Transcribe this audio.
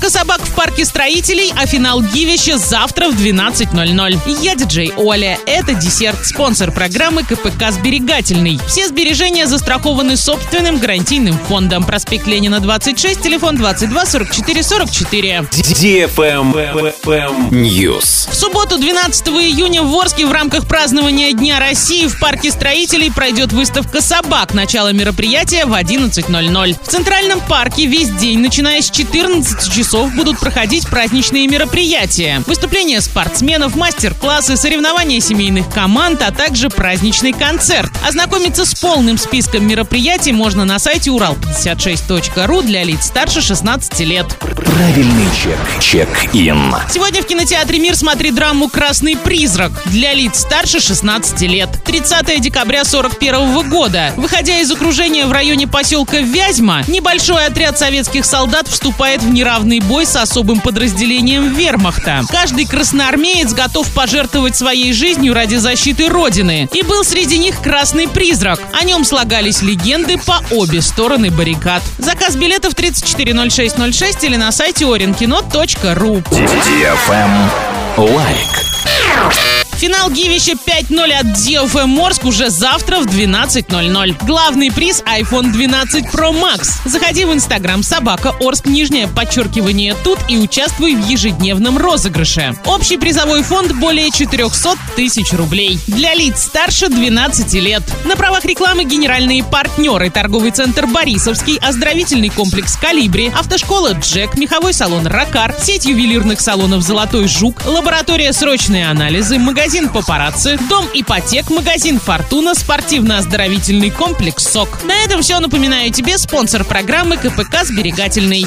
Выставка собак в парке строителей, а финал гивища завтра в 12.00. Я диджей Оля. Это десерт. Спонсор программы КПК «Сберегательный». Все сбережения застрахованы собственным гарантийным фондом. Проспект Ленина, 26, телефон 22 44 44. News. В субботу, 12 июня в Орске в рамках празднования Дня России в парке строителей пройдет выставка собак. Начало мероприятия в 11.00. В Центральном парке весь день, начиная с 14 часов, будут проходить праздничные мероприятия. Выступления спортсменов, мастер-классы, соревнования семейных команд, а также праздничный концерт. Ознакомиться с полным списком мероприятий можно на сайте урал56.ру для лиц старше 16 лет. Правильный чек. Чек-ин. Сегодня в кинотеатре «Мир» смотри драму «Красный призрак» для лиц старше 16 лет. 30 декабря 41 года. Выходя из окружения в районе поселка Вязьма, небольшой отряд советских солдат вступает в неравный бой с особым подразделением вермахта. Каждый красноармеец готов пожертвовать своей жизнью ради защиты Родины. И был среди них «Красный призрак». О нем слагались легенды по обе стороны баррикад. Заказ билетов 340606 или на сайте orinkino.ru. Лайк. Финал Гивища 5.0 от DFM Морск уже завтра в 12.00. Главный приз iPhone 12 Pro Max. Заходи в Инстаграм собака Орск нижнее подчеркивание тут и участвуй в ежедневном розыгрыше. Общий призовой фонд более 400 тысяч рублей. Для лиц старше 12 лет. На правах рекламы генеральные партнеры торговый центр Борисовский, оздоровительный комплекс Калибри, автошкола Джек, меховой салон Ракар, сеть ювелирных салонов Золотой Жук, лаборатория срочные анализы, магазин Папарацци, дом ипотек, магазин Фортуна, спортивно-оздоровительный комплекс СОК. На этом все. Напоминаю тебе спонсор программы КПК «Сберегательный».